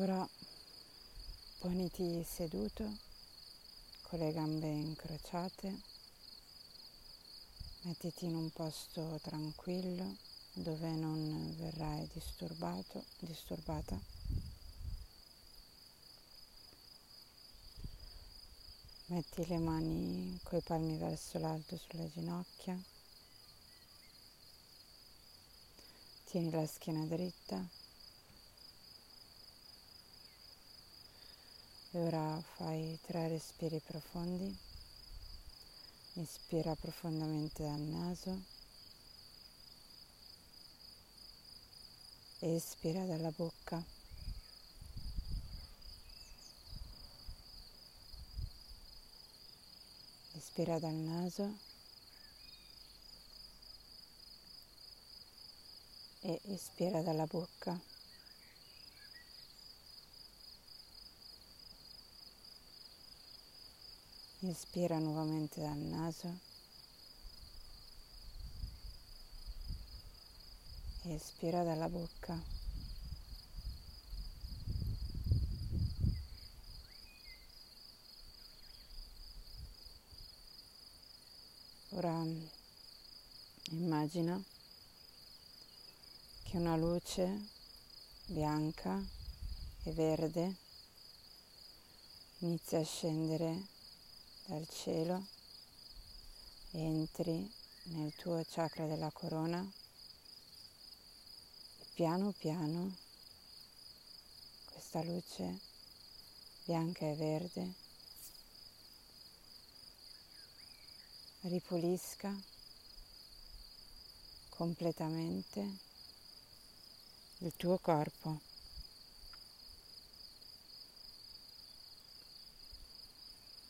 Ora poniti seduto con le gambe incrociate, mettiti in un posto tranquillo dove non verrai disturbato, disturbata. Metti le mani coi palmi verso l'alto sulle ginocchia. Tieni la schiena dritta. E ora fai tre respiri profondi. Inspira profondamente dal naso. Espira dalla bocca. Ispira dal naso e espira dalla bocca. Inspira nuovamente dal naso. Espira dalla bocca. Ora immagina che una luce bianca e verde inizia a scendere dal cielo, entri nel tuo chakra della corona e piano piano questa luce bianca e verde ripulisca completamente il tuo corpo.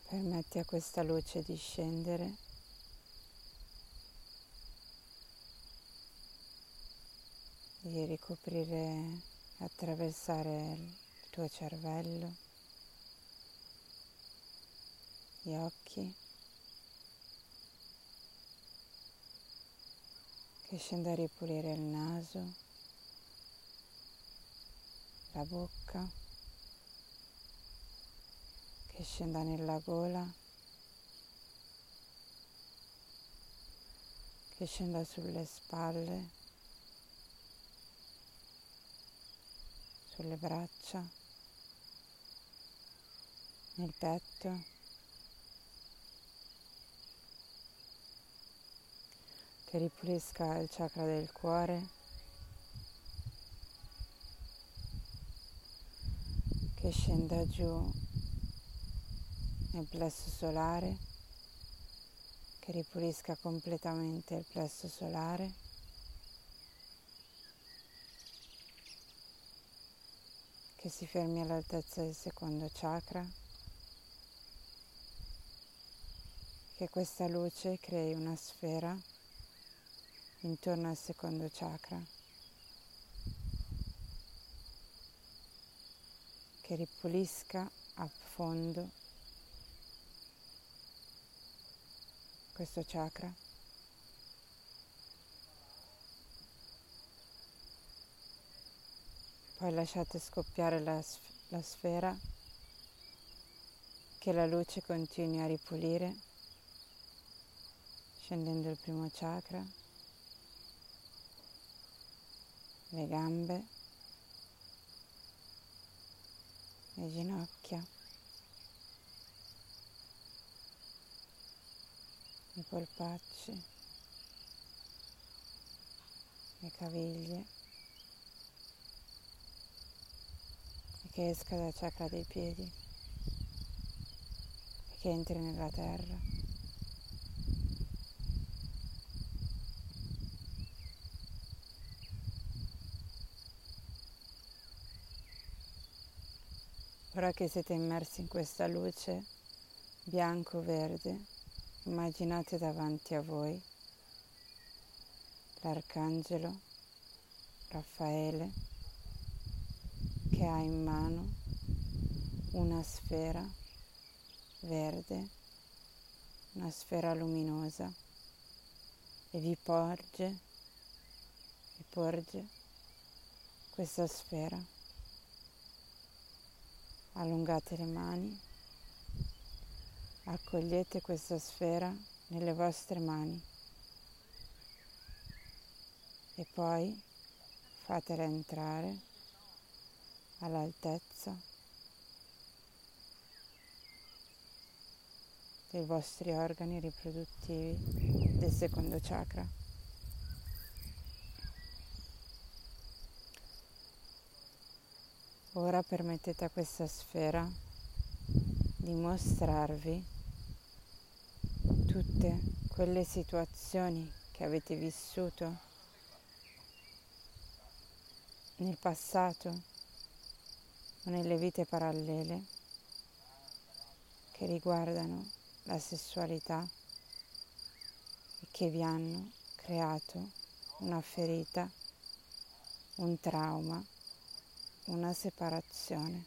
Permetti a questa luce di scendere. Di ricoprire, attraversare il tuo cervello, gli occhi, che scende a ripulire il naso, la bocca che scenda nella gola, che scenda sulle spalle, sulle braccia, nel petto. Che ripulisca il chakra del cuore. Che scenda giù nel plesso solare, che ripulisca completamente il plesso solare. che si fermi all'altezza del secondo chakra, che questa luce crei una sfera intorno al secondo chakra, che ripulisca a fondo questo chakra. Poi lasciate scoppiare la, la sfera, che la luce continui a ripulire, scendendo il primo chakra, le gambe, le ginocchia. I polpacci, le caviglie e che esca dal chakra dei piedi e che entri nella terra. Ora che siete immersi in questa luce bianco-verde, Immaginate davanti a voi l'arcangelo Raffaele che ha in mano una sfera verde, una sfera luminosa e vi porge, vi porge questa sfera. Allungate le mani, accogliete questa sfera nelle vostre mani e poi fatela entrare all'altezza dei vostri organi riproduttivi del secondo chakra. Ora permettete a questa sfera di mostrarvi tutte quelle situazioni che avete vissuto nel passato o nelle vite parallele che riguardano la sessualità e che vi hanno creato una ferita, un trauma, una separazione.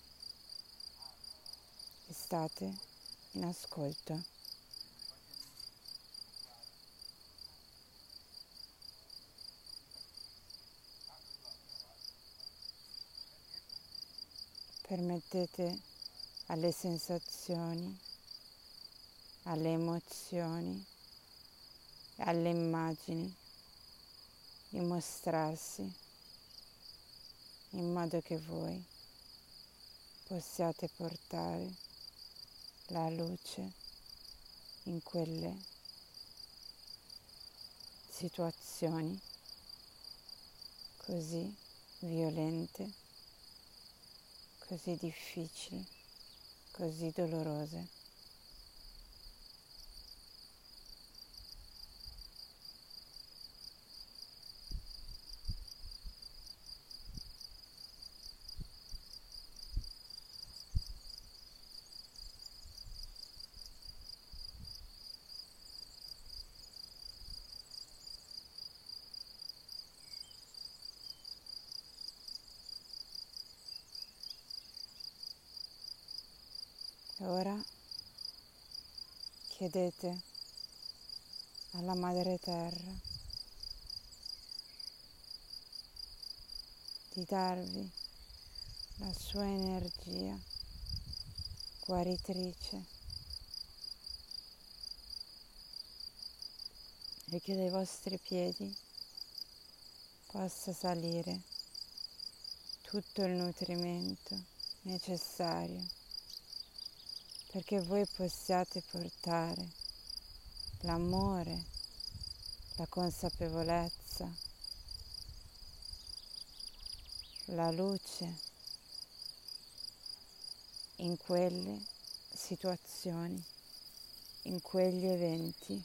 E state in ascolto. Permettete alle sensazioni, alle emozioni alle immagini di mostrarsi in modo che voi possiate portare la luce in quelle situazioni così violente così difficili, così dolorose. E ora chiedete alla Madre Terra di darvi la sua energia guaritrice. E che dai vostri piedi possa salire tutto il nutrimento necessario perché voi possiate portare l'amore, la consapevolezza, la luce in quelle situazioni, in quegli eventi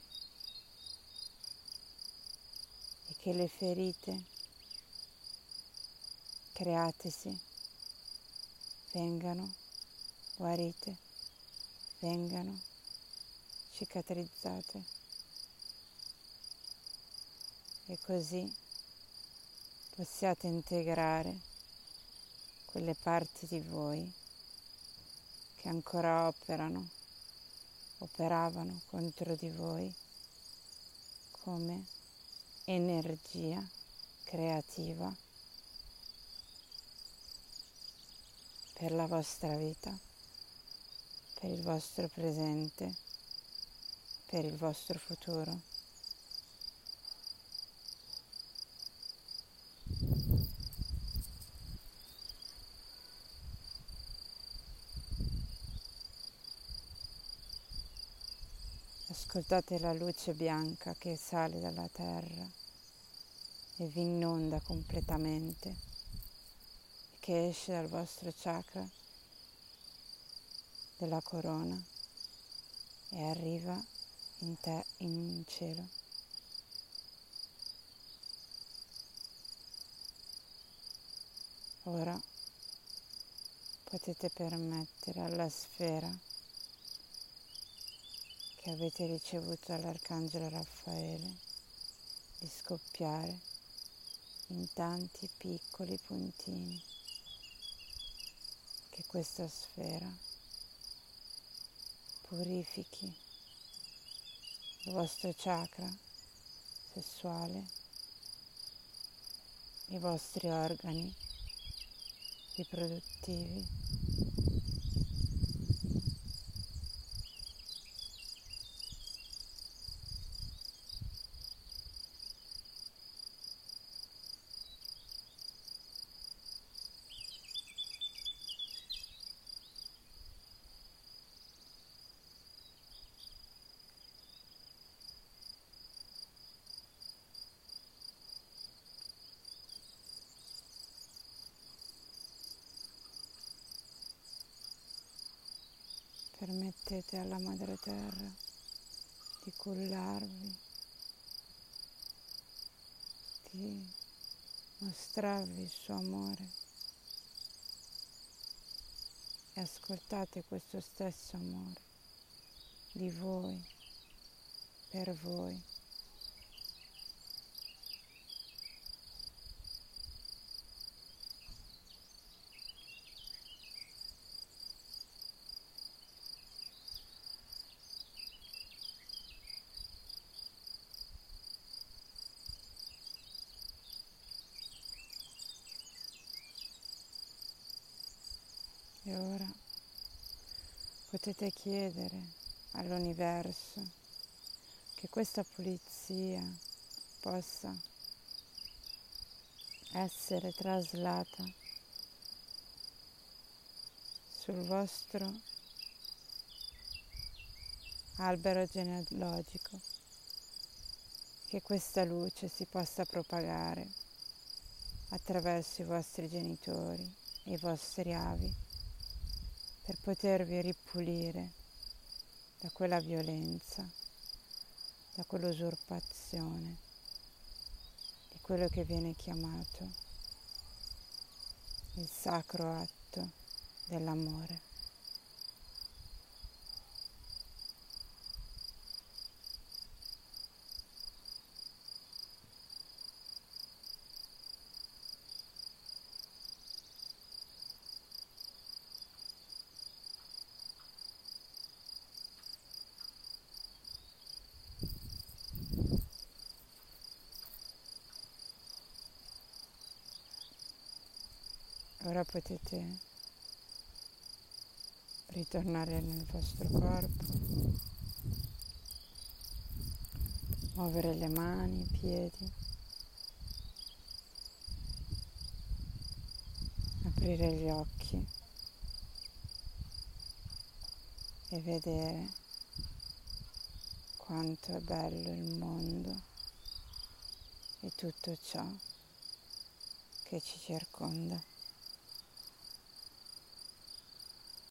e che le ferite createsi vengano guarite vengano cicatrizzate. E così possiate integrare quelle parti di voi che ancora operano, operavano contro di voi come energia creativa per la vostra vita per il vostro presente, per il vostro futuro. Ascoltate la luce bianca che sale dalla terra e vi inonda completamente che esce dal vostro chakra della corona e arriva in, te, in cielo. Ora potete permettere alla sfera che avete ricevuto dall'Arcangelo Raffaele di scoppiare in tanti piccoli puntini che questa sfera purifichi il vostro chakra sessuale, i vostri organi riproduttivi Permettete alla Madre Terra di cullarvi, di mostrarvi il suo amore e ascoltate questo stesso amore di voi, per voi. E ora potete chiedere all'universo che questa pulizia possa essere traslata sul vostro albero genealogico, che questa luce si possa propagare attraverso i vostri genitori e i vostri avi per potervi ripulire da quella violenza, da quell'usurpazione, di quello che viene chiamato il sacro atto dell'amore. Ora potete ritornare nel vostro corpo, muovere le mani, i piedi, aprire gli occhi e vedere quanto è bello il mondo e tutto ciò che ci circonda.